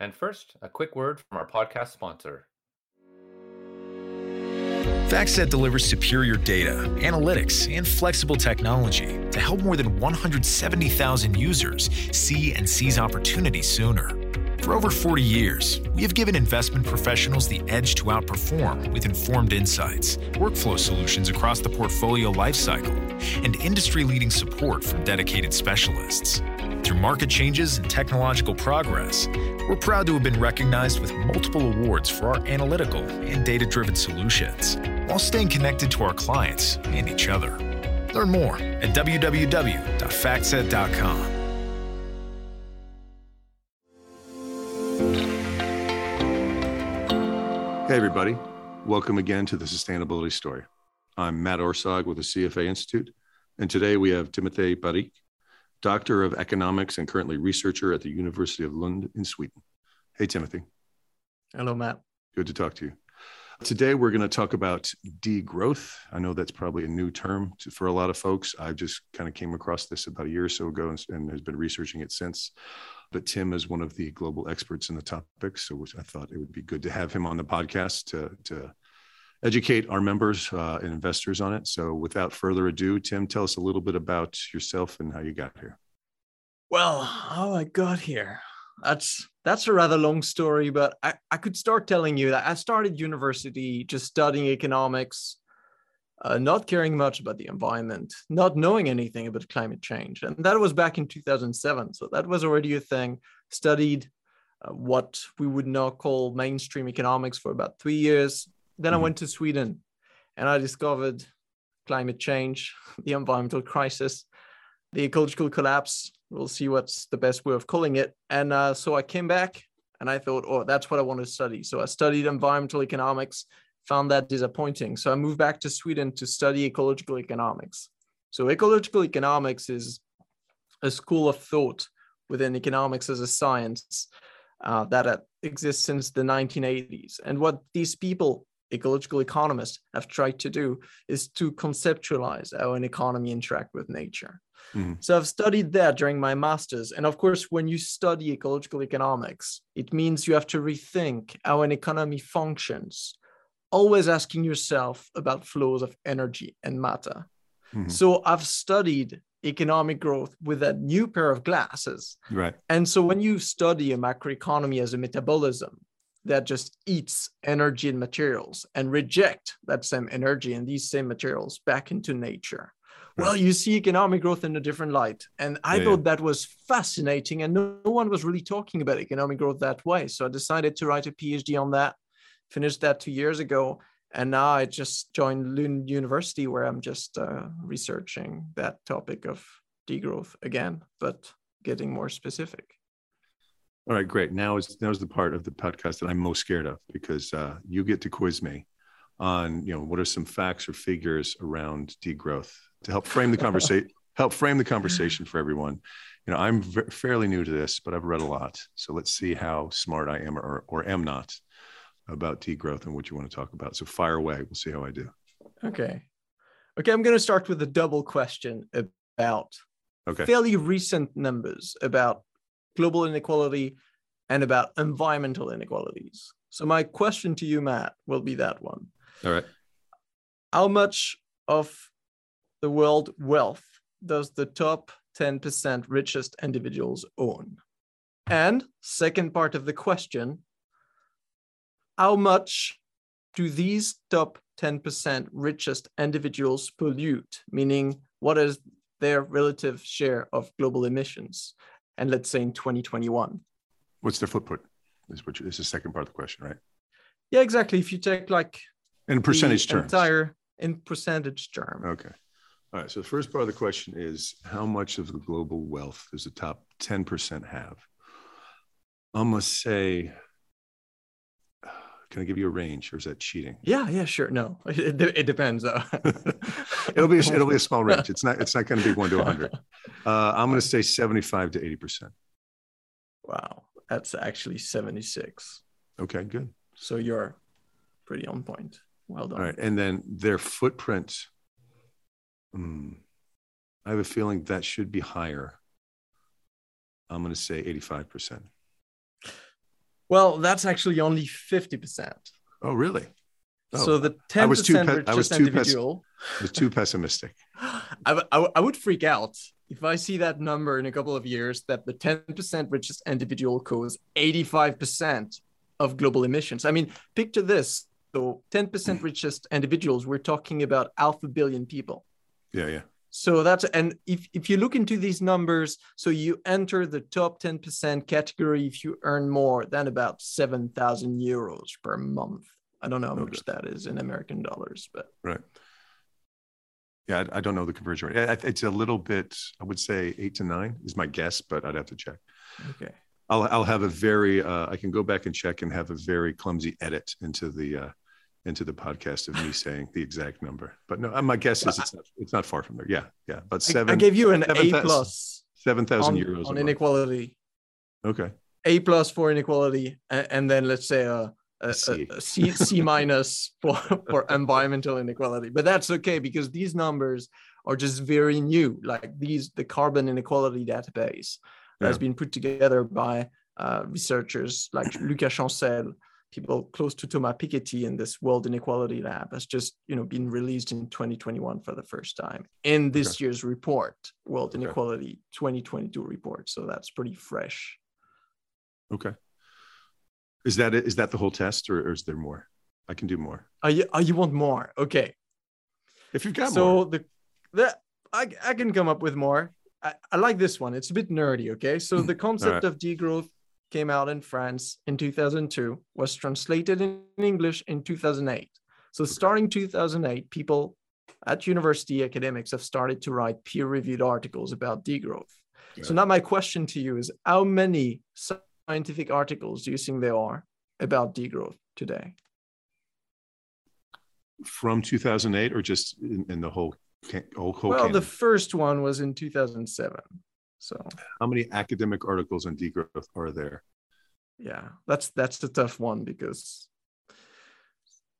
And first, a quick word from our podcast sponsor. FactSet delivers superior data, analytics, and flexible technology to help more than 170,000 users see and seize opportunities sooner. For over 40 years, we have given investment professionals the edge to outperform with informed insights, workflow solutions across the portfolio lifecycle, and industry leading support from dedicated specialists. Through market changes and technological progress, we're proud to have been recognized with multiple awards for our analytical and data driven solutions, while staying connected to our clients and each other. Learn more at www.factset.com. Hey, everybody. Welcome again to the Sustainability Story. I'm Matt Orsagh with the CFA Institute, and today we have Timothee Parrique, Doctor of Economics and currently researcher at the University of Lund in Sweden. Hey, Timothee. Hello, Matt. Good to talk to you. Today, we're going to talk about degrowth. I know that's probably a new term to, for a lot of folks. I just kind of came across this about a year or so ago and, and has been researching it since but Tim is one of the global experts in the topic. So I thought it would be good to have him on the podcast to, to educate our members uh, and investors on it. So without further ado, Tim, tell us a little bit about yourself and how you got here. Well, how I got here. That's that's a rather long story, but I, I could start telling you that I started university just studying economics uh, not caring much about the environment, not knowing anything about climate change. And that was back in 2007. So that was already a thing. Studied uh, what we would now call mainstream economics for about three years. Then mm-hmm. I went to Sweden and I discovered climate change, the environmental crisis, the ecological collapse. We'll see what's the best way of calling it. And uh, so I came back and I thought, oh, that's what I want to study. So I studied environmental economics found that disappointing. So I moved back to Sweden to study ecological economics. So ecological economics is a school of thought within economics as a science uh, that exists since the 1980s. And what these people, ecological economists, have tried to do is to conceptualize how an economy interact with nature. Mm-hmm. So I've studied that during my master's. And of course, when you study ecological economics, it means you have to rethink how an economy functions always asking yourself about flows of energy and matter. Mm-hmm. So I've studied economic growth with a new pair of glasses. Right. And so when you study a macroeconomy as a metabolism that just eats energy and materials and reject that same energy and these same materials back into nature. Right. Well, you see economic growth in a different light. And I yeah, thought yeah. that was fascinating. And no, no one was really talking about economic growth that way. So I decided to write a PhD on that finished that two years ago and now i just joined lund university where i'm just uh, researching that topic of degrowth again but getting more specific. All right great. Now is now's the part of the podcast that i'm most scared of because uh, you get to quiz me on you know what are some facts or figures around degrowth to help frame the conversation help frame the conversation for everyone. You know i'm v- fairly new to this but i've read a lot. So let's see how smart i am or, or am not about degrowth and what you want to talk about. So fire away. We'll see how I do. Okay. Okay. I'm going to start with a double question about okay. fairly recent numbers about global inequality and about environmental inequalities. So my question to you, Matt, will be that one. All right. How much of the world wealth does the top 10% richest individuals own? And second part of the question, how much do these top 10% richest individuals pollute? Meaning, what is their relative share of global emissions? And let's say in 2021. What's their footprint? Is which is the second part of the question, right? Yeah, exactly. If you take like in percentage terms, entire in percentage term. Okay. All right. So the first part of the question is how much of the global wealth does the top 10% have? I'm gonna say can I give you a range, or is that cheating? Yeah, yeah, sure. No, it, it depends though. it'll be it'll be a small range. It's not it's not going to be one to hundred. Uh, I'm going to say seventy-five to eighty percent. Wow, that's actually seventy-six. Okay, good. So you're pretty on point. Well done. All right, and then their footprint. Hmm, I have a feeling that should be higher. I'm going to say eighty-five percent. Well, that's actually only 50%. Oh, really? Oh, so the 10% I was too, pe- richest I was too, pes- individual. I was too pessimistic. I, w- I w- I would freak out if I see that number in a couple of years that the 10% richest individual cause 85% of global emissions. I mean, picture this. So 10% richest hmm. individuals, we're talking about half a billion people. Yeah, yeah. So that's and if, if you look into these numbers, so you enter the top 10% category if you earn more than about 7,000 euros per month. I don't know how much that is in American dollars, but right. Yeah, I, I don't know the conversion rate. It's a little bit, I would say eight to nine is my guess, but I'd have to check. Okay. I'll, I'll have a very, uh, I can go back and check and have a very clumsy edit into the, uh, into the podcast of me saying the exact number. But no, my guess is it's not, it's not far from there. Yeah, yeah. But seven. I, gave you an 7, A plus. Seven thousand euros on inequality. Okay. A plus for inequality, and, and then let's say a, a, a, C. a C, C minus for, for environmental inequality. But that's okay because these numbers are just very new. Like these, the carbon inequality database yeah. has been put together by uh, researchers like Lucas Chancel people close to Thomas Piketty in this World Inequality Lab has just you know been released in 2021 for the first time in this okay. year's report, World okay. Inequality 2022 report. So that's pretty fresh. Okay. Is that is that the whole test, or, or is there more? I can do more. Oh, you, oh, you want more? Okay. If you've got so more. the the I, I can come up with more. I, I like this one. It's a bit nerdy. Okay. So the concept right. of degrowth came out in France in 2002, was translated in English in 2008. So starting 2008, people at university academics have started to write peer-reviewed articles about degrowth. Yeah. So now my question to you is how many scientific articles do you think there are about degrowth today? From 2008 or just in, in the whole, whole, whole Well, canon? the first one was in 2007. So how many academic articles on degrowth are there? Yeah, that's that's the tough one because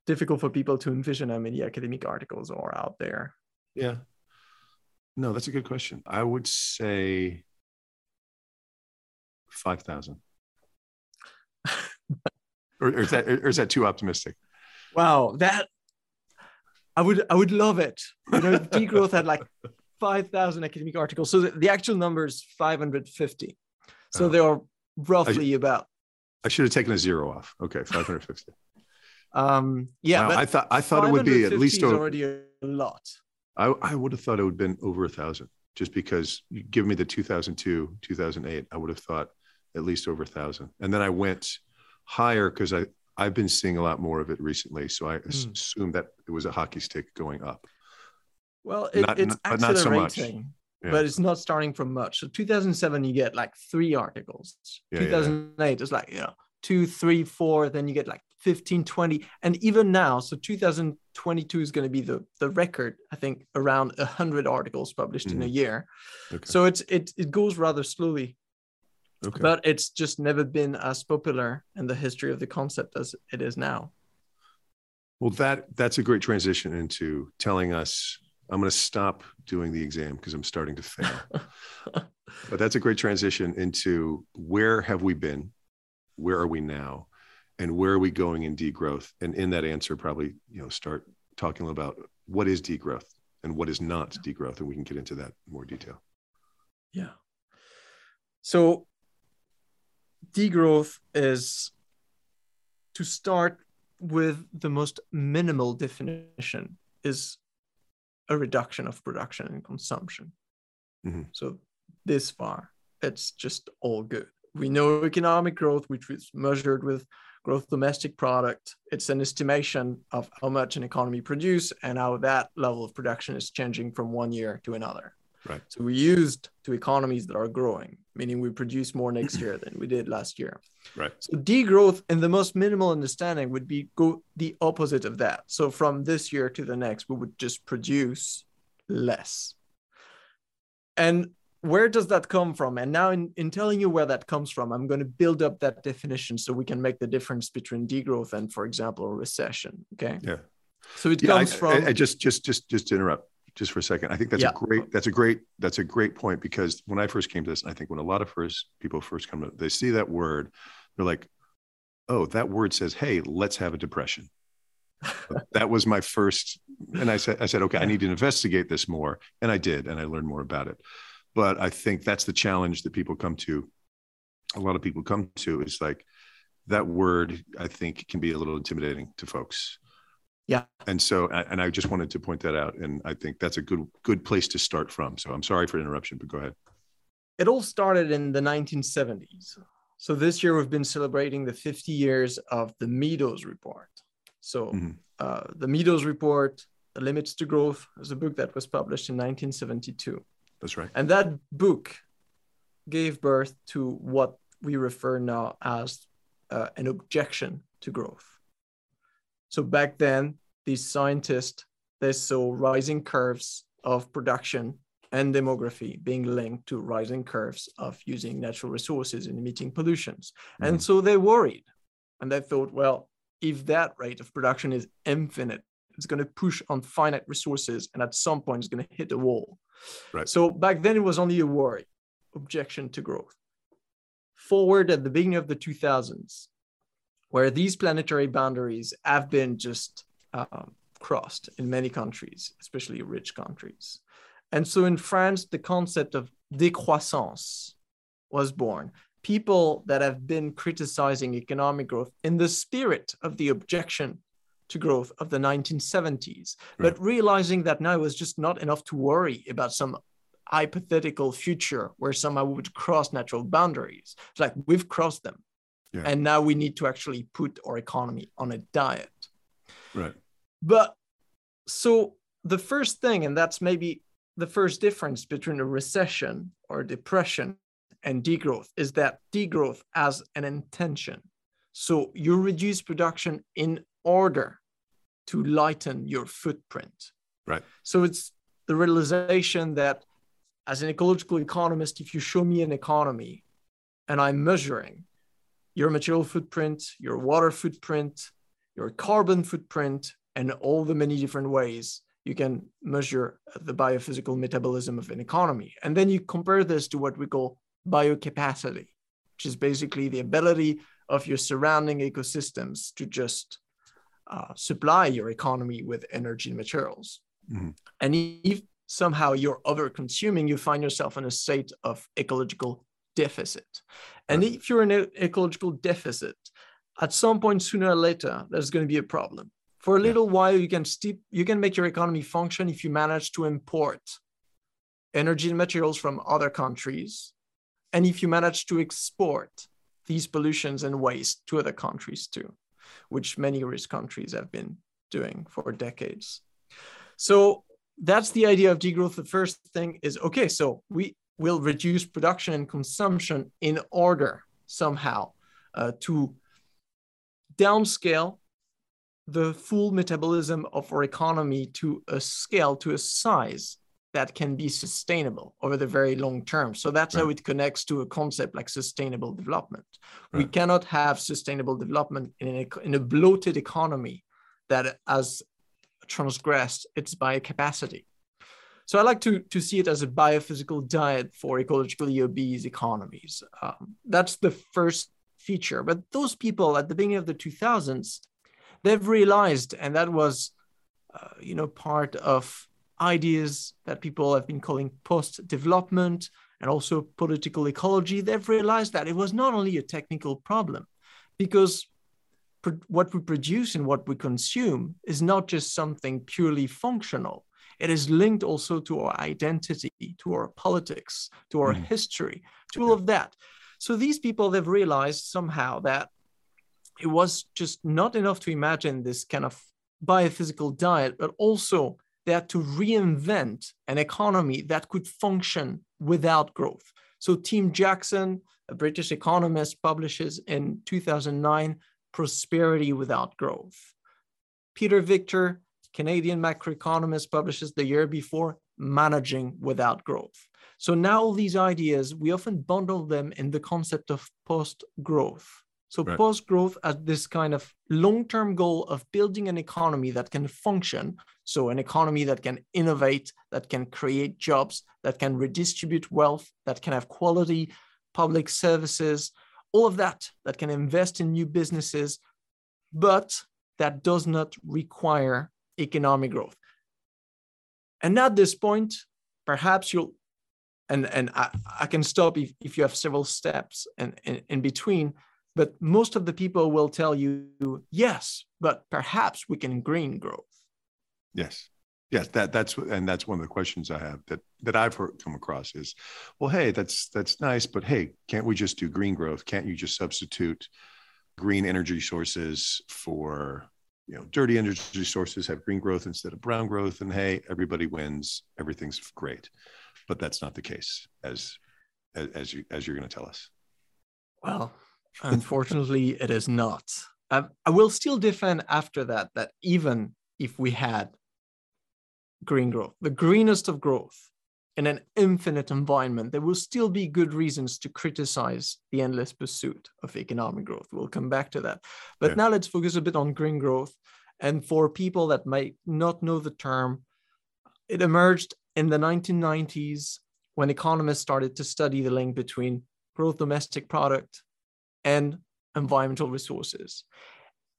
difficult for people to envision how many academic articles are out there. Yeah. No, that's a good question. I would say 5,000. or, or, is that, or is that too optimistic? Wow, that I would I would love it. You know, degrowth had like 5,000 academic articles. So the, the, actual number is 550. So oh. there are roughly I, about. I should have taken a zero off. Okay, 550. um, yeah, wow, I thought I thought it would be at least over, already a lot. I, I would have thought it would have been over a thousand just because you give me the 2002, 2008, I would have thought at least over a thousand. And then I went higher because I, I've been seeing a lot more of it recently. So I mm. assumed that it was a hockey stick going up. Well, it, not, it's not, accelerating, so yeah. but it's not starting from much. So 2007, you get like three articles. Yeah, 2008 yeah. is like, you know, two, three, four. Then you get like 15, 20. And even now, so 2022 is going to be the, the record, I think, around 100 articles published mm-hmm. in a mm-hmm. year. Okay. So it's it, it goes rather slowly. Okay. But it's just never been as popular in the history of the concept as it is now. Well, that that's a great transition into telling us I'm going to stop doing the exam because I'm starting to fail. but that's a great transition into where have we been? Where are we now? And where are we going in degrowth? And in that answer, probably, you know, start talking about what is degrowth and what is not degrowth. And we can get into that in more detail. Yeah. So degrowth is to start with the most minimal definition is a reduction of production and consumption. Mm-hmm. So this far, it's just all good. We know economic growth, which is measured with gross domestic product. It's an estimation of how much an economy produces and how that level of production is changing from one year to another. Right. So we used to economies that are growing, meaning we produce more next year than we did last year. Right. So degrowth in the most minimal understanding would be go the opposite of that. So from this year to the next, we would just produce less. And where does that come from? And now, in, in telling you where that comes from, I'm going to build up that definition so we can make the difference between degrowth and, for example, a recession. Okay. Yeah. So it yeah, comes I, from. I, I just, just, just, just to interrupt just for a second. I think that's yeah. a great that's a great that's a great point because when I first came to this, I think when a lot of first people first come to they see that word, they're like, oh, that word says, hey, let's have a depression. that was my first. And I said, I said, okay, I need to investigate this more. And I did, and I learned more about it. But I think that's the challenge that people come to. A lot of people come to is like that word, I think, can be a little intimidating to folks. Yeah. And so, and I just wanted to point that out. And I think that's a good, good place to start from. So I'm sorry for interruption, but go ahead. It all started in the 1970s. So this year we've been celebrating the 50 years of the Meadows Report. So mm-hmm. uh, the Meadows Report, The Limits to Growth, is a book that was published in 1972. That's right. And that book gave birth to what we refer now as uh, an objection to growth. So back then, these scientists they saw rising curves of production and demography being linked to rising curves of using natural resources and emitting pollutions. Mm. And so they worried and they thought, well, if that rate of production is infinite, it's going to push on finite resources and at some point it's going to hit a wall. Right. So back then it was only a worry, objection to growth. Forward at the beginning of the 2000s, where these planetary boundaries have been just um, crossed in many countries, especially rich countries. And so in France, the concept of décroissance was born. People that have been criticizing economic growth in the spirit of the objection to growth of the 1970s, right. but realizing that now it was just not enough to worry about some hypothetical future where somehow we would cross natural boundaries. It's like we've crossed them. Yeah. And now we need to actually put our economy on a diet. Right. But so the first thing, and that's maybe the first difference between a recession or depression and degrowth is that degrowth has an intention. So you reduce production in order to lighten your footprint. Right. So it's the realization that as an ecological economist, if you show me an economy and I'm measuring your material footprint, your water footprint, your carbon footprint, and all the many different ways you can measure the biophysical metabolism of an economy. And then you compare this to what we call biocapacity, which is basically the ability of your surrounding ecosystems to just uh, supply your economy with energy and materials. Mm-hmm. And if somehow you're over consuming, you find yourself in a state of ecological deficit. And right. if you're in an ecological deficit, at some point sooner or later, there's going to be a problem for a little yeah. while you can steep you can make your economy function if you manage to import energy and materials from other countries and if you manage to export these pollutions and waste to other countries too which many rich countries have been doing for decades so that's the idea of degrowth the first thing is okay so we will reduce production and consumption in order somehow uh, to downscale the full metabolism of our economy to a scale, to a size that can be sustainable over the very long term. So that's right. how it connects to a concept like sustainable development. Right. We cannot have sustainable development in a, in a bloated economy that has transgressed its biocapacity. So I like to, to see it as a biophysical diet for ecologically obese economies. Um, that's the first feature. But those people at the beginning of the 2000s, they've realized, and that was, uh, you know, part of ideas that people have been calling post-development and also political ecology. They've realized that it was not only a technical problem, because what we produce and what we consume is not just something purely functional. It is linked also to our identity, to our politics, to our mm. history, to all of that. So these people, they've realized somehow that it was just not enough to imagine this kind of biophysical diet, but also they had to reinvent an economy that could function without growth. So Tim Jackson, a British economist, publishes in 2009 Prosperity Without Growth. Peter Victor, Canadian macroeconomist, publishes the year before Managing Without Growth. So now all these ideas, we often bundle them in the concept of post-growth. So right. post growth as this kind of long-term goal of building an economy that can function. So an economy that can innovate, that can create jobs, that can redistribute wealth, that can have quality public services, all of that that can invest in new businesses, but that does not require economic growth. And at this point, perhaps you'll, and, and I, I can stop if, if you have several steps in, in, in between, but most of the people will tell you, yes, but perhaps we can green growth. Yes. Yes, that that's and that's one of the questions I have that that I've heard come across is, well, hey, that's that's nice, but hey, can't we just do green growth? Can't you just substitute green energy sources for you know dirty energy sources have green growth instead of brown growth and hey everybody wins everything's great. But that's not the case as as, you as you're going to tell us. Well unfortunately it is not. I, I will still defend after that that even if we had green growth, the greenest of growth in an infinite environment, there will still be good reasons to criticize the endless pursuit of economic growth. We'll come back to that. But yeah. now let's focus a bit on green growth. And for people that might not know the term, it emerged in the 1990s when economists started to study the link between gross domestic product and environmental resources.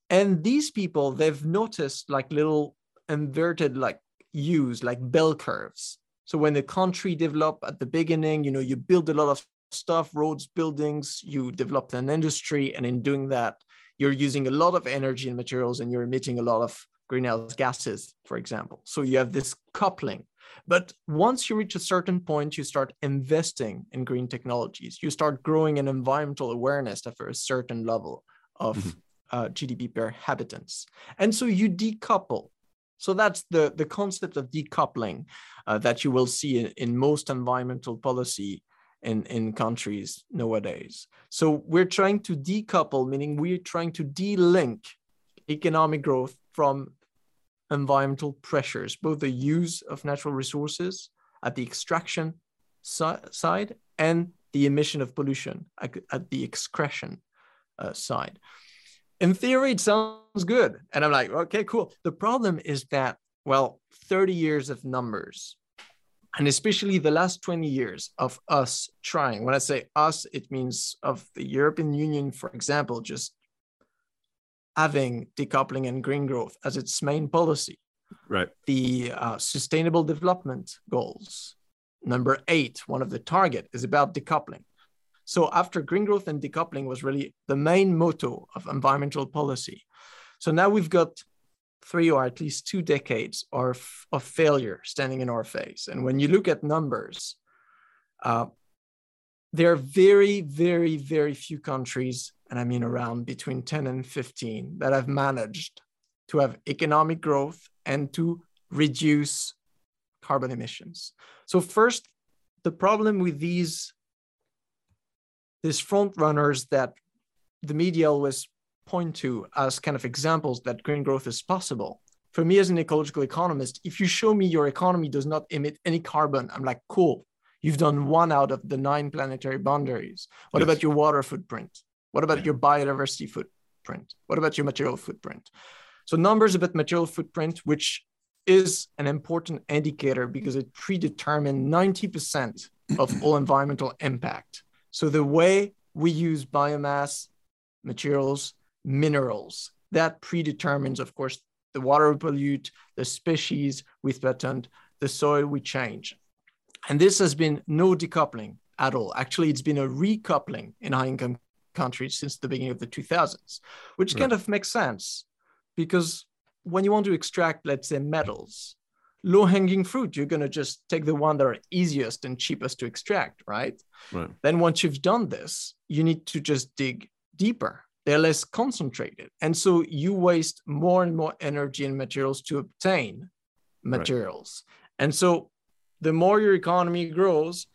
And these people, they've noticed like little inverted like U's, like bell curves. So when the country develop at the beginning, you know, you build a lot of stuff, roads, buildings, you develop an industry, and in doing that, you're using a lot of energy and materials and you're emitting a lot of greenhouse gases, for example. So you have this coupling. But once you reach a certain point, you start investing in green technologies. You start growing an environmental awareness after a certain level of mm-hmm. uh, GDP per habitants. And so you decouple so that's the, the concept of decoupling uh, that you will see in, in most environmental policy in, in countries nowadays. So we're trying to decouple, meaning we're trying to de-link economic growth from environmental pressures, both the use of natural resources at the extraction si side and the emission of pollution at, at the excretion uh, side in theory, it sounds good. And I'm like, okay, cool. The problem is that, well, 30 years of numbers, and especially the last 20 years of us trying. When I say us, it means of the European Union, for example, just having decoupling and green growth as its main policy. Right. The uh, sustainable development goals, number eight, one of the target is about decoupling. So after green growth and decoupling was really the main motto of environmental policy. So now we've got three or at least two decades of, of failure standing in our face. And when you look at numbers, uh, there are very, very, very few countries, and I mean around between 10 and 15, that have managed to have economic growth and to reduce carbon emissions. So, first, the problem with these these front runners that the media always point to as kind of examples that green growth is possible. For me as an ecological economist, if you show me your economy does not emit any carbon, I'm like, cool, you've done one out of the nine planetary boundaries. What yes. about your water footprint? What about yeah. your biodiversity footprint? What about your material footprint? So numbers about material footprint, which is an important indicator because it predetermines 90% of all environmental impact. So the way we use biomass, materials, minerals, that predetermines, of course, the water we pollute, the species we threaten, the soil we change. And this has been no decoupling at all. Actually, it's been a recoupling in high income countries since the beginning of the 2000s, which right. kind of makes sense because when you want to extract, let's say, metals, low hanging fruit, you're going to just take the one that are easiest and cheapest to extract, right? Right. Then once you've done this, you need to just dig deeper. They're less concentrated. And so you waste more and more energy and materials to obtain materials. Right. And so the more your economy grows,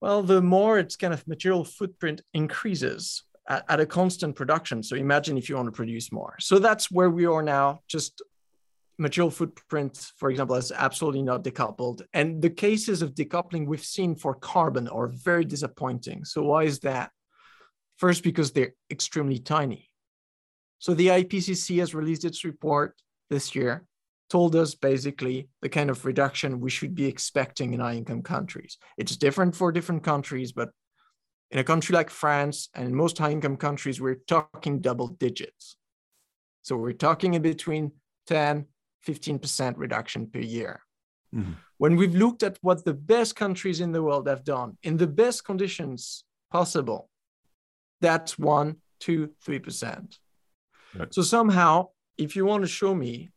well, the more its kind of material footprint increases at, at, a constant production. So imagine if you want to produce more. So that's where we are now, just material footprint, for example, is absolutely not decoupled. And the cases of decoupling we've seen for carbon are very disappointing. So why is that? First, because they're extremely tiny. So the IPCC has released its report this year, told us basically the kind of reduction we should be expecting in high income countries. It's different for different countries, but In a country like France and most high income countries, we're talking double digits. So we're talking in between 10, 15% reduction per year. Mm-hmm. When we've looked at what the best countries in the world have done in the best conditions possible, that's one, two, three percent. Right. So somehow, if you want to show me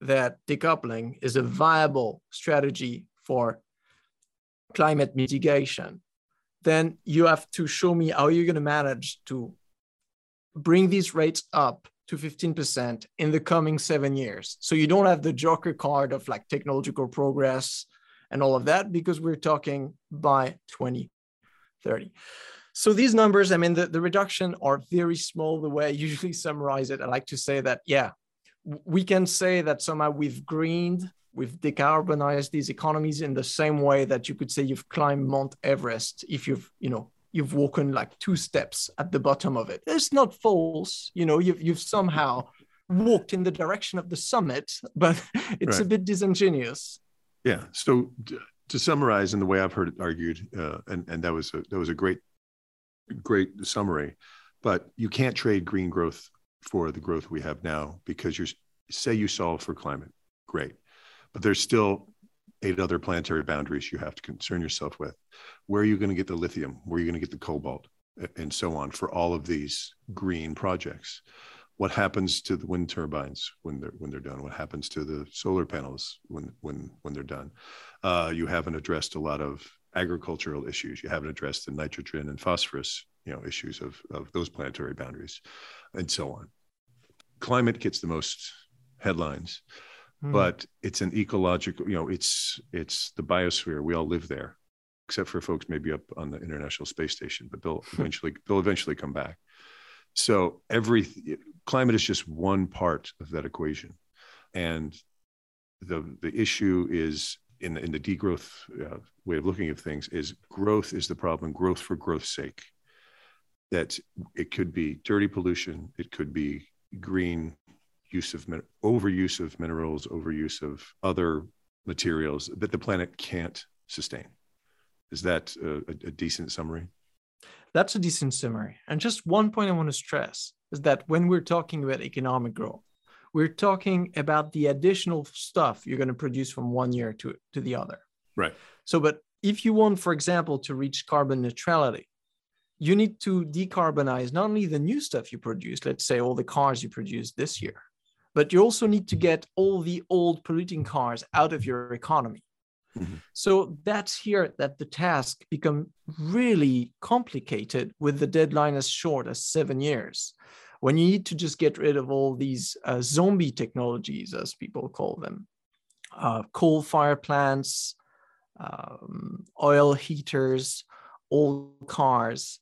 that decoupling is a viable strategy for climate mitigation, then you have to show me how you're going to manage to bring these rates up to 15% in the coming seven years. So you don't have the joker card of like technological progress and all of that because we're talking by 2030. So these numbers, I mean, the, the reduction are very small. The way I usually summarize it, I like to say that, yeah, we can say that somehow we've greened, we've decarbonized these economies in the same way that you could say you've climbed Mount Everest if you've, you know, you've walked like two steps at the bottom of it. It's not false, you know, you've you've somehow walked in the direction of the summit, but it's right. a bit disingenuous. Yeah. So to summarize, in the way I've heard it argued, uh, and and that was a, that was a great great summary, but you can't trade green growth for the growth we have now because you say you solve for climate, great, but there's still eight other planetary boundaries you have to concern yourself with. Where are you going to get the lithium? Where are you going to get the cobalt? And so on for all of these green projects. What happens to the wind turbines when they're when they're done? What happens to the solar panels when when when they're done? Uh, you haven't addressed a lot of agricultural issues. You haven't addressed the nitrogen and phosphorus, you know, issues of of those planetary boundaries, and so on. Climate gets the most headlines mm. but it's an ecological you know it's it's the biosphere. We all live there except for folks maybe up on the international space station but they'll eventually they'll eventually come back. So every climate is just one part of that equation. And the the issue is in the, in the degrowth uh, way of looking at things is growth is the problem growth for growth's sake. That it could be dirty pollution it could be green use of overuse of minerals, overuse of other materials that the planet can't sustain. Is that a, a, decent summary? That's a decent summary. And just one point I want to stress is that when we're talking about economic growth, we're talking about the additional stuff you're going to produce from one year to, to the other. Right. So, but if you want, for example, to reach carbon neutrality, you need to decarbonize not only the new stuff you produce, let's say all the cars you produce this year, but you also need to get all the old polluting cars out of your economy. Mm-hmm. So that's here that the task become really complicated with the deadline as short as seven years. When you need to just get rid of all these uh, zombie technologies, as people call them, uh, coal fire plants, um, oil heaters, old cars,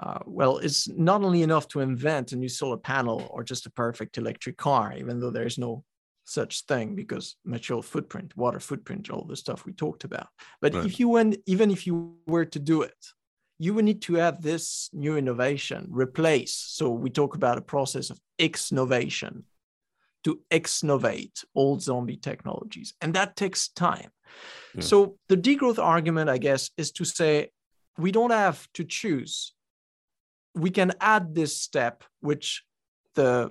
uh, well, it's not only enough to invent a new solar panel or just a perfect electric car, even though there's no such thing because material footprint, water footprint, all the stuff we talked about. But right. if you went, even if you were to do it, you would need to have this new innovation replace. So we talk about a process of exnovation to exnovate old zombie technologies, and that takes time. Yeah. So the degrowth argument, I guess, is to say we don't have to choose we can add this step, which the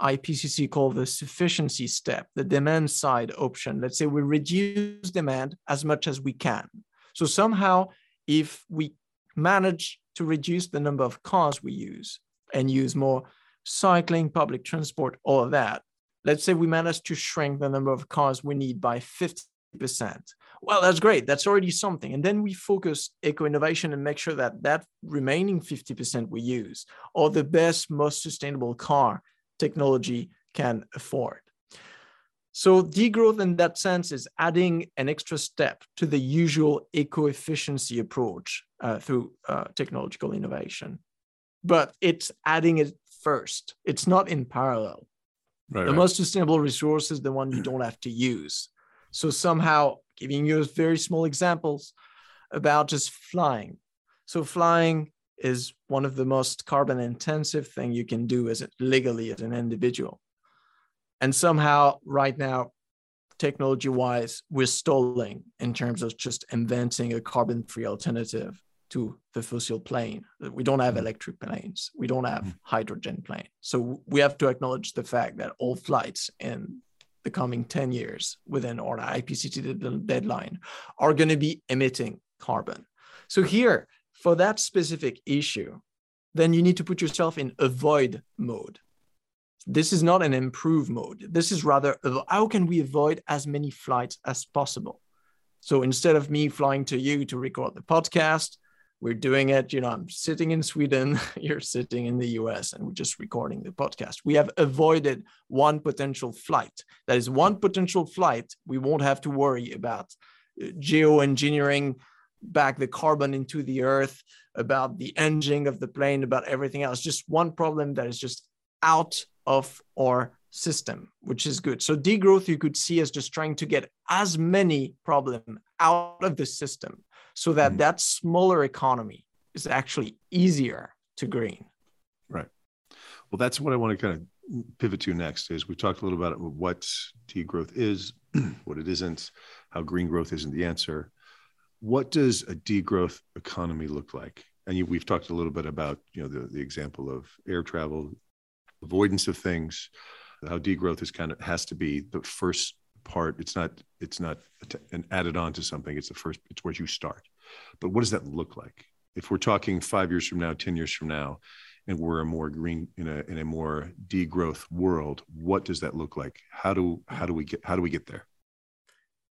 IPCC call the sufficiency step, the demand side option. Let's say we reduce demand as much as we can. So somehow, if we manage to reduce the number of cars we use and use more cycling, public transport, all of that, let's say we manage to shrink the number of cars we need by 50%. Well, that's great. That's already something. And then we focus eco innovation and make sure that that remaining 50% we use or the best, most sustainable car technology can afford. So degrowth in that sense is adding an extra step to the usual eco-efficiency approach uh, through uh, technological innovation. But it's adding it first. It's not in parallel. Right, the right. most sustainable resource is the one you don't have to use. So somehow giving you very small examples about just flying. So flying is one of the most carbon intensive thing you can do as a, legally as an individual. And somehow right now, technology wise, we're stalling in terms of just inventing a carbon free alternative to the fossil plane. We don't have Mhm. electric planes. We don't have Mhm. hydrogen planes. So we have to acknowledge the fact that all flights in the coming 10 years within our IPCC deadline are going to be emitting carbon. So here, for that specific issue, then you need to put yourself in avoid mode. This is not an improve mode. This is rather how can we avoid as many flights as possible? So instead of me flying to you to record the podcast, we're doing it. You know, I'm sitting in Sweden, you're sitting in the US, and we're just recording the podcast. We have avoided one potential flight. That is one potential flight. We won't have to worry about uh, geoengineering back the carbon into the earth, about the engine of the plane, about everything else. Just one problem that is just out of our system, which is good. So degrowth you could see as just trying to get as many problem out of the system so that Mhm. that smaller economy is actually easier to green. Right. Well, that's what I want to kind of pivot to next. Is we've talked a little about what degrowth is, what it isn't, how green growth isn't the answer. What does a degrowth economy look like? And you, we've talked a little bit about you know the the example of air travel, avoidance of things, how degrowth is kind of has to be the first part. It's not it's not an added on to something. It's the first. It's where you start. But what does that look like? If we're talking five years from now, ten years from now, and we're a more green in a in a more degrowth world what does that look like how do how do we get how do we get there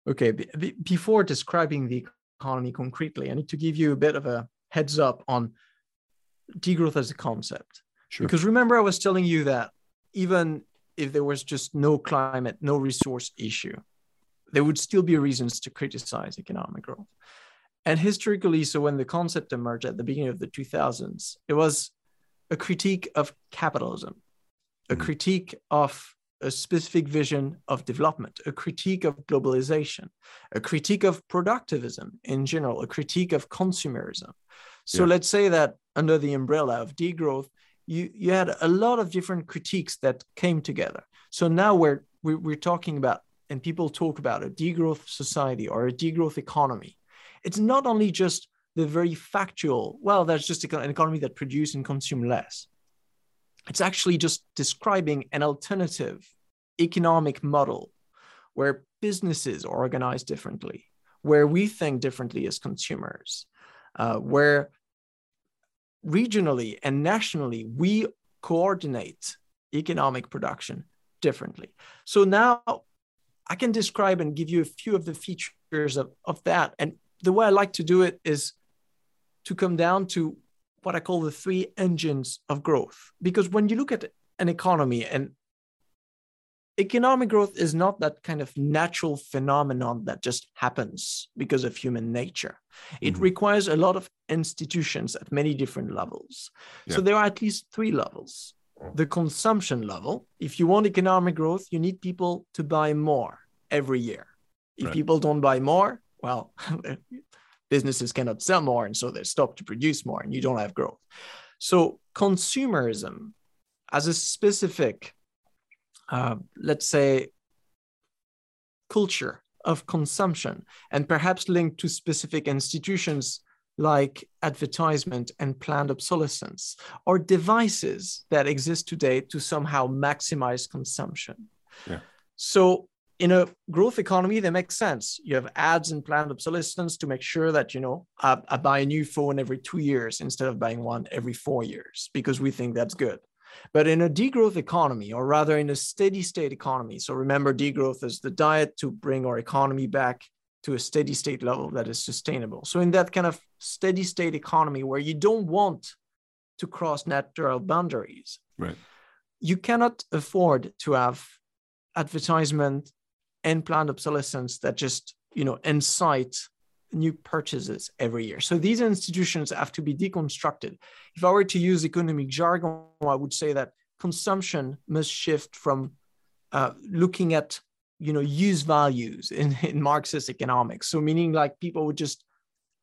Okay, be- be- before describing the economy concretely, I need to give you a bit of a heads up on degrowth as a concept. sure Because remember, I was telling you that even if there was just no climate, no resource issue, there would still be reasons to criticize economic growth. And historically, so when the concept emerged at the beginning of the 2000s, it was a critique of capitalism, a Mhm. critique of a specific vision of development, a critique of globalization, a critique of productivism in general, a critique of consumerism. So Yeah. let's say that under the umbrella of degrowth, you, you had a lot of different critiques that came together. So now we're, we're, talking about, and people talk about a degrowth society or a degrowth economy. It's not only just the very factual, well, that's just an economy that produces and consume less. It's actually just describing an alternative economic model where businesses are organized differently, where we think differently as consumers, uh, where regionally and nationally we coordinate economic production differently. So now I can describe and give you a few of the features of, of that. And the way I like to do it is to come down to what I call the three engines of growth. Because when you look at an economy and economic growth is not that kind of natural phenomenon that just happens because of human nature. It Mhm. requires a lot of institutions at many different levels. So there are at least three levels. The consumption level, if you want economic growth, you need people to buy more every year. If Right. people don't buy more, well, businesses cannot sell more and so they stop to produce more and you don't have growth. So consumerism as a specific uh, let's say, culture of consumption, and perhaps linked to specific institutions like advertisement and planned obsolescence, or devices that exist today to somehow maximize consumption. Yeah. So in a growth economy, they make sense. You have ads and planned obsolescence to make sure that, you know, I, I buy a new phone every two years instead of buying one every four years because we think that's good. But in a degrowth economy, or rather in a steady state economy, so remember, degrowth is the diet to bring our economy back to a steady state level that is sustainable. So, in that kind of steady state economy where you don't want to cross natural boundaries, Right. you cannot afford to have advertisement and planned obsolescence that just you know incite new purchases every year. So these institutions have to be deconstructed. If I were to use economic jargon, I would say that consumption must shift from uh, looking at you know use values in, in Marxist economics. So meaning like people would just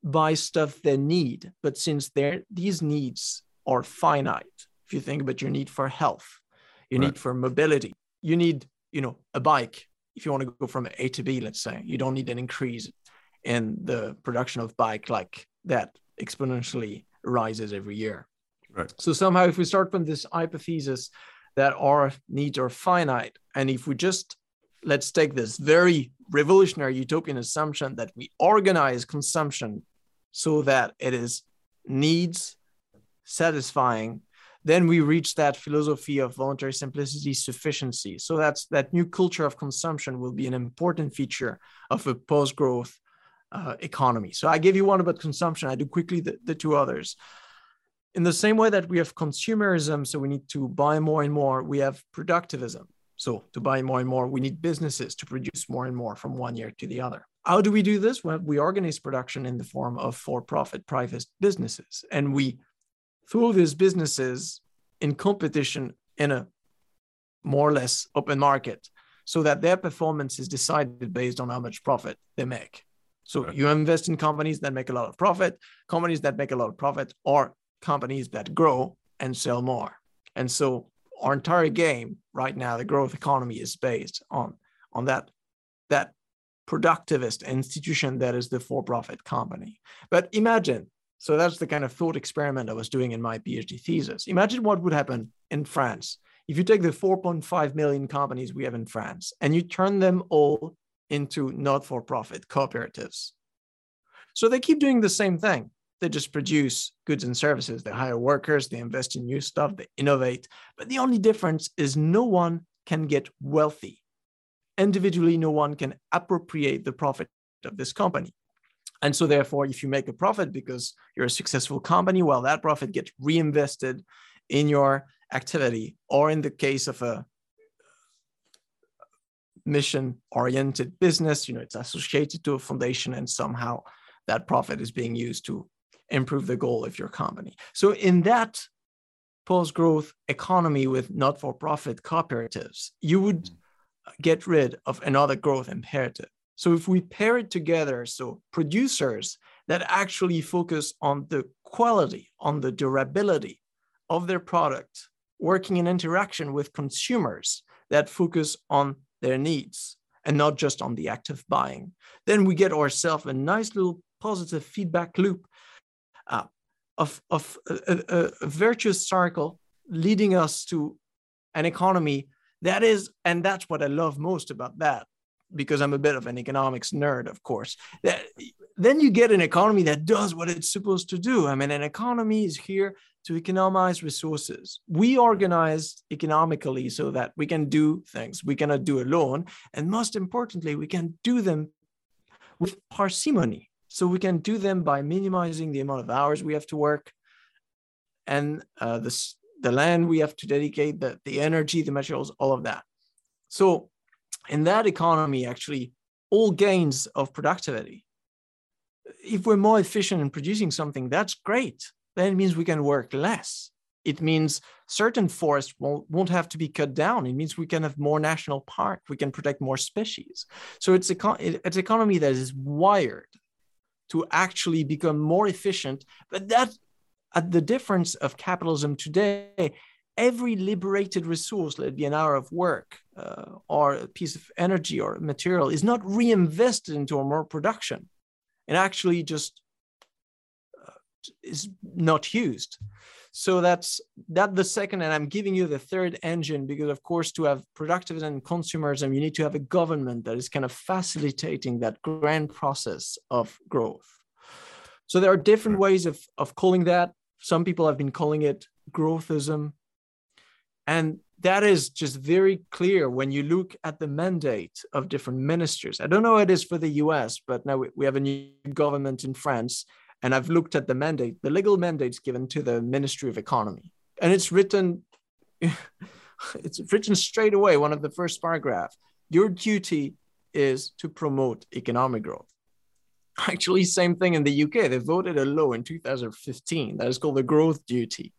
buy stuff they need, but since they these needs are finite, if you think about your need for health, your Right. need for mobility, you need you know a bike if you want to go from A to B. Let's say you don't need an increase in the production of bike like that exponentially rises every year. Right. So somehow, if we start from this hypothesis that our needs are finite, and if we just let's take this very revolutionary utopian assumption that we organize consumption so that it is needs satisfying then we reach that philosophy of voluntary simplicity sufficiency so that's that new culture of consumption will be an important feature of a post-growth uh, economy. So i gave you one about consumption. I do quickly the, the two others. In the same way that we have consumerism so we need to buy more and more we have productivism. So to buy more and more we need businesses to produce more and more from one year to the other. How do we do this? Well we organize production in the form of for-profit private businesses. And we through these businesses in competition in a more or less open market so that their performance is decided based on how much profit they make. So right. you invest in companies that make a lot of profit, companies that make a lot of profit, or companies that grow and sell more. And so our entire game right now, the growth economy is based on, on that, that productivist institution that is the for-profit company. But imagine so that's the kind of thought experiment I was doing in my PhD thesis. Imagine what would happen in France if you take the 4.5 million companies we have in France and you turn them all into not for profit cooperatives. So they keep doing the same thing. They just produce goods and services. They hire workers, they invest in new stuff, they innovate. But the only difference is no one can get wealthy. Individually, no one can appropriate the profit of this company. And so, therefore, if you make a profit because you're a successful company, well, that profit gets reinvested in your activity, or in the case of a mission oriented business, you know, it's associated to a foundation, and somehow that profit is being used to improve the goal of your company. So, in that post growth economy with not for profit cooperatives, you would mm. get rid of another growth imperative so if we pair it together, so producers that actually focus on the quality, on the durability of their product, working in interaction with consumers that focus on their needs and not just on the act of buying, then we get ourselves a nice little positive feedback loop uh, of, of a, a, a virtuous circle leading us to an economy that is, and that's what I love most about that because I'm a bit of an economics nerd, of course, that, then you get an economy that does what it's supposed to do. I mean, an economy is here to economize resources. We organize economically so that we can do things we cannot do alone. And most importantly, we can do them with parsimony. So we can do them by minimizing the amount of hours we have to work and uh, the, the land we have to dedicate, the, the energy, the materials, all of that. So in that economy, actually, all gains of productivity. If we're more efficient in producing something, that's great. Then it means we can work less. It means certain forests won't, won't have to be cut down. It means we can have more national park. We can protect more species. So it's, a, it's economy that is wired to actually become more efficient. But that, at the difference of capitalism today, every liberated resource, let it be an hour of work uh, or a piece of energy or material, is not reinvested into more production and actually just is not used. So that's that the second, and I'm giving you the third engine because, of course, to have productivism and consumerism, you need to have a government that is kind of facilitating that grand process of growth. So there are different hmm. ways of, of calling that. Some people have been calling it growthism, and that is just very clear when you look at the mandate of different ministers. I don't know how it is for the US, but now we, we have a new government in France. And I've looked at the mandate, the legal mandates given to the Ministry of Economy. And it's written, it's written straight away, one of the first paragraph. Your duty is to promote economic growth. Actually, same thing in the UK. They voted a law in 2015 that is called the growth duty.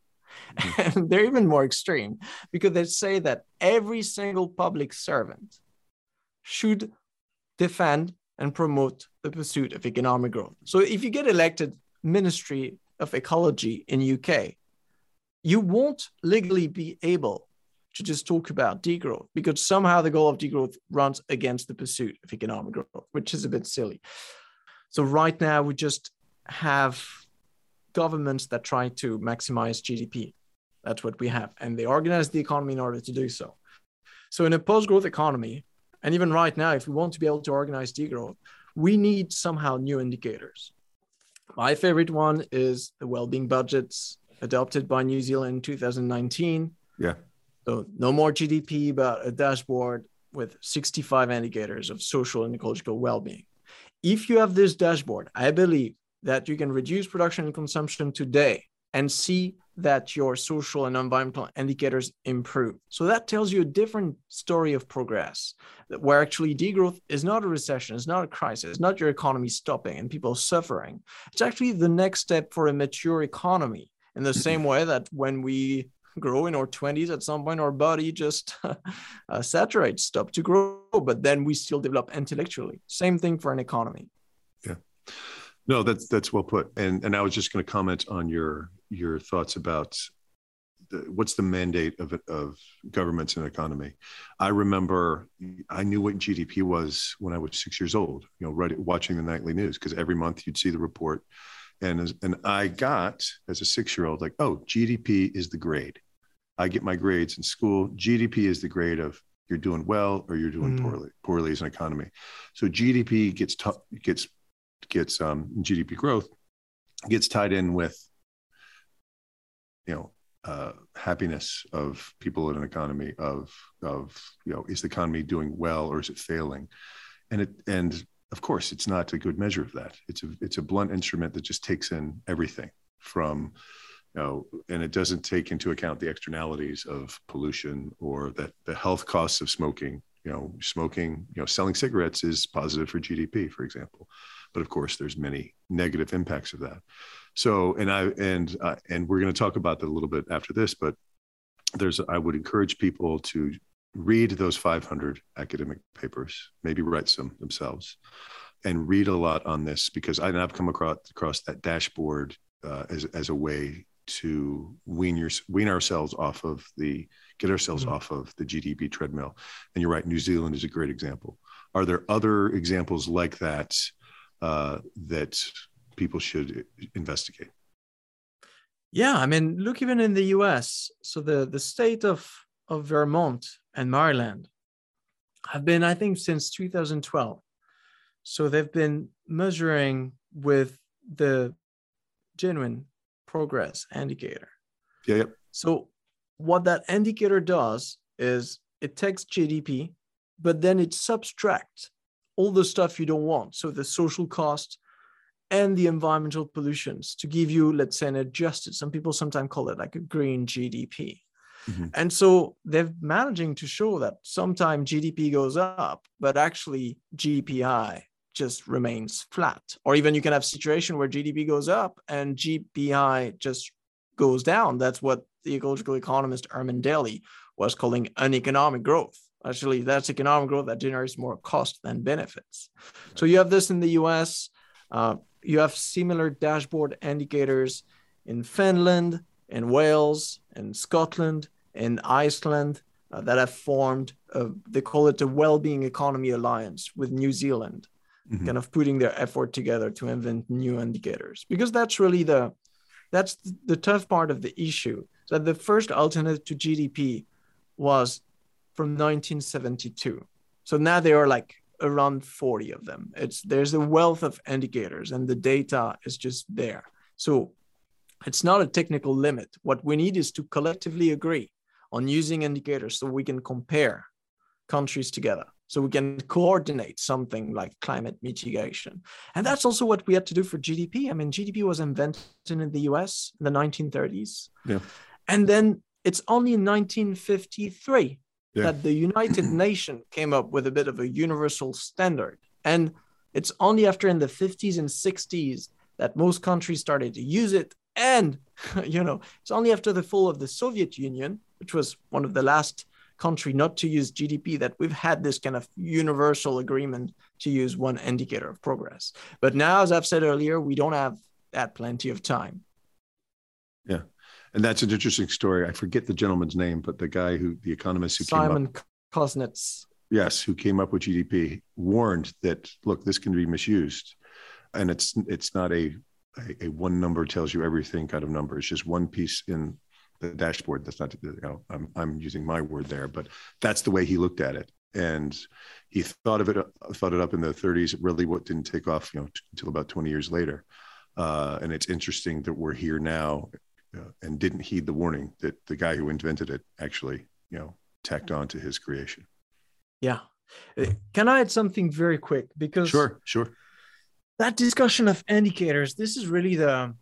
Mm-hmm. And they're even more extreme because they say that every single public servant should defend and promote the pursuit of economic growth. So if you get elected Ministry of Ecology in UK, you won't legally be able to just talk about degrowth because somehow the goal of degrowth runs against the pursuit of economic growth, which is a bit silly. So right now we just have governments that try to maximize GDP. That's what we have. And they organize the economy in order to do so. So, in a post growth economy, and even right now, if we want to be able to organize degrowth, we need somehow new indicators. My favorite one is the well-being budgets adopted by New Zealand in 2019. Yeah. So no more GDP, but a dashboard with 65 indicators of social and ecological well-being. If you have this dashboard, I believe that you can reduce production and consumption today and see that your social and environmental indicators improve. So that tells you a different story of progress, where actually degrowth is not a recession, it's not a crisis, it's not your economy stopping and people suffering. It's actually the next step for a mature economy. In the same way that when we grow in our 20s, at some point our body just uh, saturates, stop to grow, but then we still develop intellectually. Same thing for an economy. Yeah. No, that's that's well put. And and I was just going to comment on your your thoughts about the, what's the mandate of of governments and economy. I remember I knew what GDP was when I was six years old. You know, right, watching the nightly news because every month you'd see the report, and as, and I got as a six year old like, oh, GDP is the grade. I get my grades in school. GDP is the grade of you're doing well or you're doing mm. poorly poorly as an economy. So GDP gets t- gets gets um, GDP growth gets tied in with you know uh, happiness of people in an economy of of you know is the economy doing well or is it failing? And it and of course it's not a good measure of that. It's a it's a blunt instrument that just takes in everything from you know and it doesn't take into account the externalities of pollution or that the health costs of smoking. You know smoking you know selling cigarettes is positive for gdp for example. But of course there's many negative impacts of that so and i and uh, and we're going to talk about that a little bit after this but there's i would encourage people to read those 500 academic papers maybe write some themselves and read a lot on this because I, have come across across that dashboard uh, as as a way to wean your wean ourselves off of the get ourselves mm-hmm. off of the GDP treadmill. And you're right, New Zealand is a great example. Are there other examples like that uh, that people should investigate? Yeah, I mean, look even in the U.S. So the the state of of Vermont and Maryland have been, I think, since 2012. So they've been measuring with the genuine progress indicator. Yeah. Yep. So what that indicator does is it takes GDP, but then it subtracts all the stuff you don't want. So the social cost and the environmental pollutions to give you, let's say, an adjusted, some people sometimes call it like a green GDP. Mm-hmm. And so they're managing to show that sometimes GDP goes up, but actually GPI just remains flat. Or even you can have situation where GDP goes up and GPI just goes down. That's what the ecological economist Herman Daly was calling uneconomic growth. Actually, that's economic growth that generates more cost than benefits. So you have this in the US. Uh, you have similar dashboard indicators in Finland, in Wales, in Scotland, in Iceland uh, that have formed, a, they call it a well-being economy alliance with New Zealand, mm-hmm. kind of putting their effort together to invent new indicators. Because that's really the that's the tough part of the issue. That the first alternative to GDP was from 1972. So now they are like around 40 of them. It's there's a wealth of indicators and the data is just there. So it's not a technical limit. What we need is to collectively agree on using indicators so we can compare countries together. So we can coordinate something like climate mitigation. And that's also what we had to do for GDP. I mean, GDP was invented in the US in the 1930s. Yeah. And then it's only in 1953 yeah. that the United Nations came up with a bit of a universal standard. And it's only after in the 50s and 60s that most countries started to use it. And, you know, it's only after the fall of the Soviet Union, which was one of the last country not to use GDP that we've had this kind of universal agreement to use one indicator of progress. But now, as I've said earlier, we don't have that plenty of time. Yeah. And that's an interesting story. I forget the gentleman's name, but the guy who, the economist who Simon came up. Yes, who came up with GDP warned that look, this can be misused, and it's it's not a a, a, one number tells you everything kind of number. It's just one piece in the dashboard. That's not, you know, I'm, I'm using my word there, but that's the way he looked at it. And he thought of it, thought it up in the 30s. It really what didn't take off, you know, t- until about 20 years later. Uh, and it's interesting that we're here now uh, and didn't heed the warning that the guy who invented it actually, you know, tacked on to his creation. Yeah. Uh, can I add something very quick? Because sure, sure. That discussion of indicators, this is really the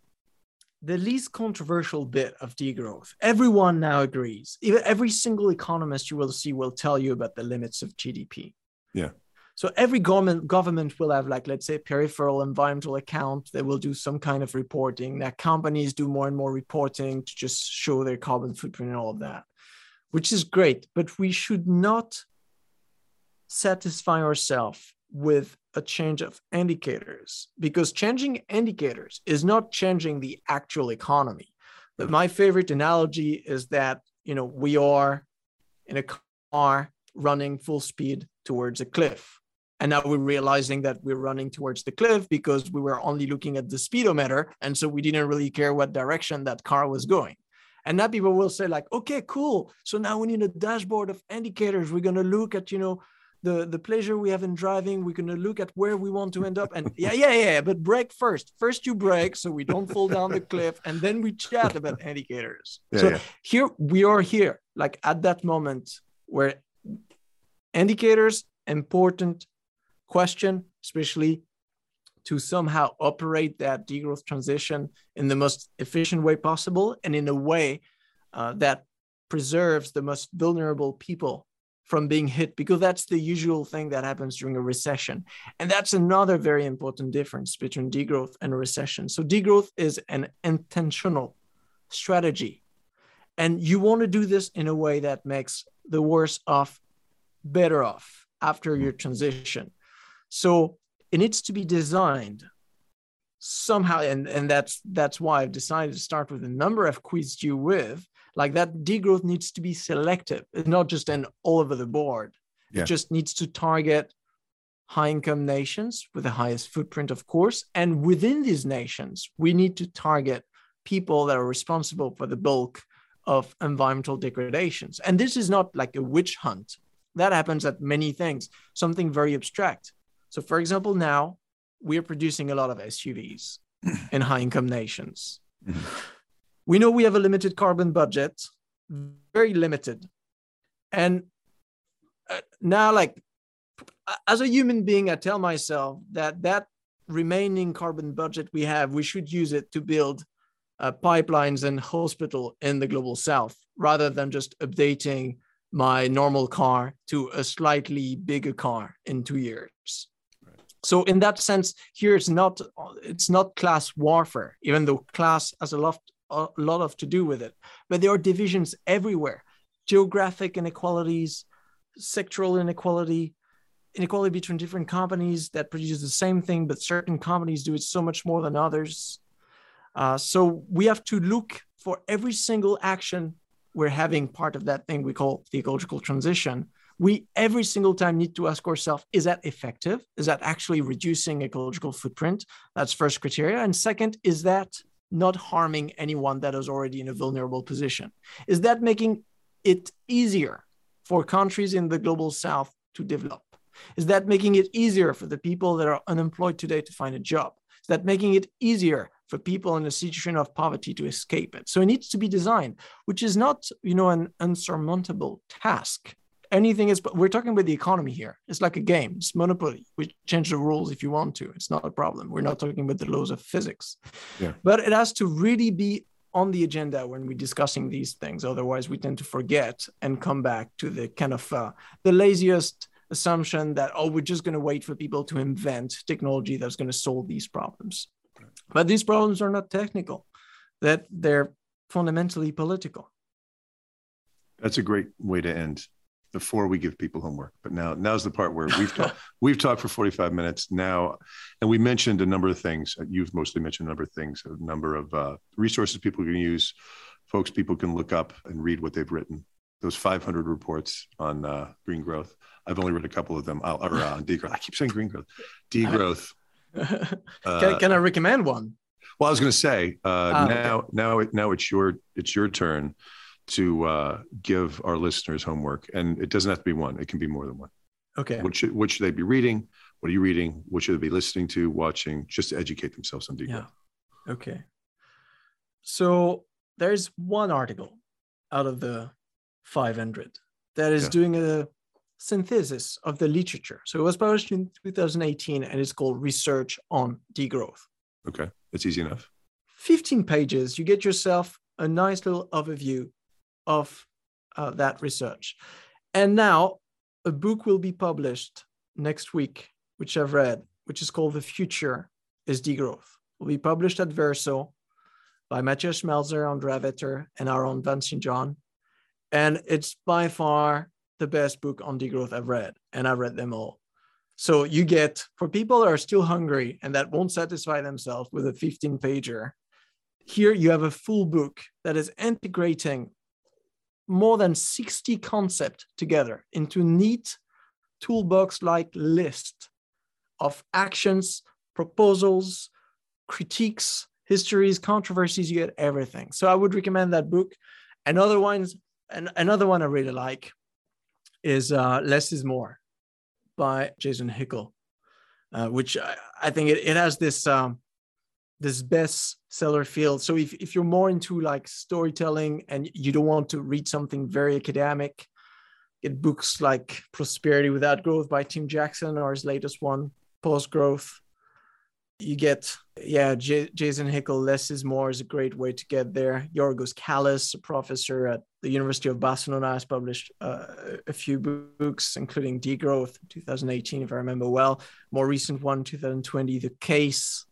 the least controversial bit of degrowth. Everyone now agrees. Even every single economist you will see will tell you about the limits of GDP. Yeah. So every government government will have like let's say peripheral environmental account. They will do some kind of reporting. That companies do more and more reporting to just show their carbon footprint and all of that, which is great. But we should not satisfy ourselves with a change of indicators because changing indicators is not changing the actual economy. But mm. my favorite analogy is that you know we are in a car running full speed towards a cliff and now we're realizing that we're running towards the cliff because we were only looking at the speedometer. And so we didn't really care what direction that car was going. And now people will say, like, okay, cool. So now we need a dashboard of indicators. We're going to look at, you know, the, the pleasure we have in driving. We're going to look at where we want to end up. And yeah, yeah, yeah. But brake first. First, you brake so we don't fall down the cliff. And then we chat about indicators. Yeah, so yeah. here we are here, like at that moment where indicators important question, especially to somehow operate that degrowth transition in the most efficient way possible and in a way uh, that preserves the most vulnerable people from being hit because that's the usual thing that happens during a recession. And that's another very important difference between degrowth and recession. So degrowth is an intentional strategy. And you want to do this in a way that makes the worse off better off after your transition so it needs to be designed somehow, and, and that's that's why I've decided to start with the number I've quizzed you with. Like that degrowth needs to be selective. It's not just an all over the board. Yeah. It just needs to target high income nations with the highest footprint, of course. And within these nations, we need to target people that are responsible for the bulk of environmental degradations. And this is not like a witch hunt. That happens at many things, something very abstract. So, for example, now we are producing a lot of SUVs in high income nations. Mm-hmm. We know we have a limited carbon budget, very limited. And uh, now, like, as a human being, I tell myself that that remaining carbon budget we have, we should use it to build uh, pipelines and hospital in the global south rather than just updating my normal car to a slightly bigger car in two years so in that sense here it's not it's not class warfare even though class has a lot a lot of to do with it. But there are divisions everywhere. Geographic inequalities sectoral inequality inequality between different companies that produce the same thing but certain companies do it so much more than others. Uh, so we have to look for every single action we're having part of that thing we call the ecological transition we every single time need to ask ourselves is that effective? Is that actually reducing ecological footprint? That's first criteria. And second is that not harming anyone that is already in a vulnerable position? Is that making it easier for countries in the global south to develop? Is that making it easier for the people that are unemployed today to find a job? Is that making it easier for people in a situation of poverty to escape it? So it needs to be designed which is not you know an unsurmountable task anything is we're talking about the economy here. It's like a game. It's monopoly. We change the rules if you want to. It's not a problem. We're not talking about the laws of physics. Yeah. but it has to really be on the agenda when we're discussing these things. Otherwise we tend to forget and come back to the kind of uh, the laziest assumption that oh we're just going to wait for people to invent technology that's going to solve these problems. But these problems are not technical. That they're fundamentally political. That's a great way to end before we give people homework. But now, now's the part where we've talked, we've talked for 45 minutes now, and we mentioned a number of things. You've mostly mentioned a number of things, a number of uh, resources people can use, folks people can look up and read what they've written. Those 500 reports on uh, green growth. I've only read a couple of them. I'll, or uh, degrowth. I keep saying green growth, degrowth. can, can I recommend one? Well, I was going to say uh, Ah, now, now, it, now it's your it's your turn to uh, give our listeners homework, and it doesn't have to be one; it can be more than one. Okay. What should what should they be reading? What are you reading? What should they be listening to, watching, just to educate themselves on degrowth? Yeah. Okay. So there's one article out of the 500 that is Yeah. doing a synthesis of the literature. So it was published in 2018 and it's called Research on Degrowth. Okay, it's easy enough. 15 pages, you get yourself a nice little overview of uh, that research. And now a book will be published next week, which I've read, which is called The Future is Degrowth. It will be published at Verso by Matthias Schmelzer, Andrea Vetter, and Aaron Vansintjan. And it's by far the best book on degrowth I've read, and I've read them all. So you get, for people that are still hungry and that won't satisfy themselves with a 15 pager, here you have a full book that is integrating more than 60 concepts together into neat toolbox like list of actions, proposals, critiques, histories, controversies, you get everything. So I would recommend that book. Another one's and another one I really like is uh, Less is More by Jason Hickel, uh, which I, I think it, it has this um, this bestseller field. So if, if you're more into like storytelling and you don't want to read something very academic, get books like Prosperity Without Growth by Tim Jackson or his latest one, Post Growth. You get, yeah, J- Jason Hickel, Less is More is a great way to get there. Yorgos Kallis, a professor at the University of Barcelona, has published uh, a few books, including Degrowth 2018, if I remember well. More recent one, 2020, The Case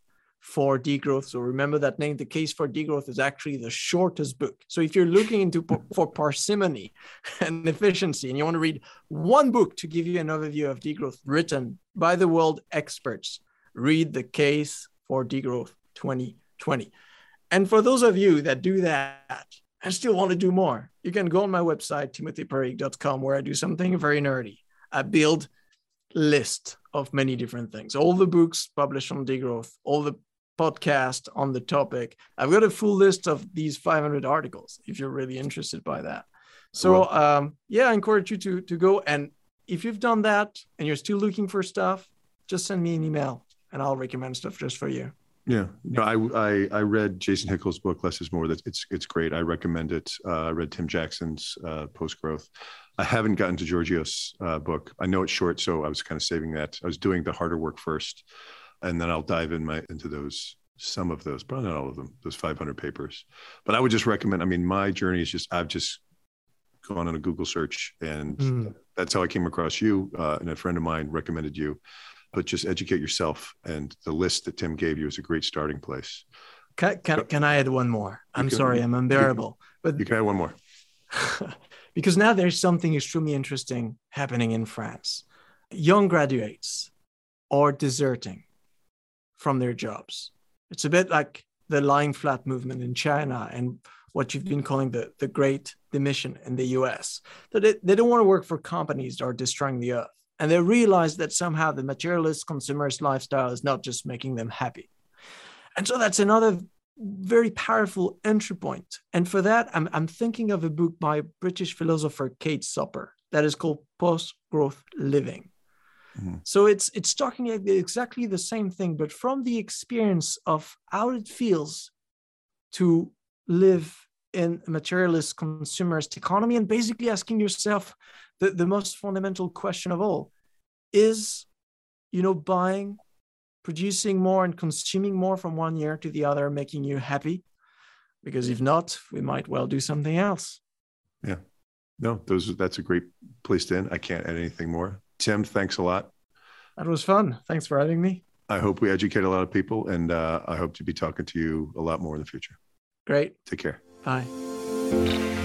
for degrowth. So remember that name. The case for degrowth is actually the shortest book. So if you're looking into for parsimony and efficiency, and you want to read one book to give you an overview of degrowth written by the world experts, read the case for degrowth 2020. And for those of you that do that and still want to do more, you can go on my website, timotheeparrique.com, where I do something very nerdy. I build list of many different things, all the books published on degrowth, all the podcast on the topic. I've got a full list of these 500 articles if you're really interested by that. So um, yeah, I encourage you to to go and if you've done that and you're still looking for stuff, just send me an email and I'll recommend stuff just for you. Yeah, no, I, I I read Jason Hickel's book Less Is More. That it's it's great. I recommend it. Uh, I read Tim Jackson's uh, Post Growth. I haven't gotten to Giorgio's uh, book. I know it's short, so I was kind of saving that. I was doing the harder work first, and then I'll dive in my into those some of those, probably not all of them, those 500 papers. But I would just recommend. I mean, my journey is just I've just gone on a Google search, and Mm. that's how I came across you. Uh, and a friend of mine recommended you. But just educate yourself, and the list that Tim gave you is a great starting place. Can, can, can I add one more? I'm can- sorry, I'm unbearable. But You can add one more. because now there's something extremely interesting happening in France. Young graduates are deserting from their jobs. It's a bit like the lying flat movement in China and what you've been calling the, the great demission in the US. That they, they don't want to work for companies that are destroying the earth. And they realize that somehow the materialist consumerist lifestyle is not just making them happy. And so that's another very powerful entry point. And for that, I'm, I'm thinking of a book by British philosopher Kate Soper that is called Post Growth Living. Mhm. So it's it's talking exactly the same thing, but from the experience of how it feels to live in a materialist consumerist economy and basically asking yourself the, the most fundamental question of all is you know buying producing more and consuming more from one year to the other making you happy because if not we might well do something else Yeah. No, those that's a great place to end. I can't add anything more. Tim, thanks a lot. that was fun thanks for having me I hope we educate a lot of people, and uh, I hope to be talking to you a lot more in the future. great Take care. bye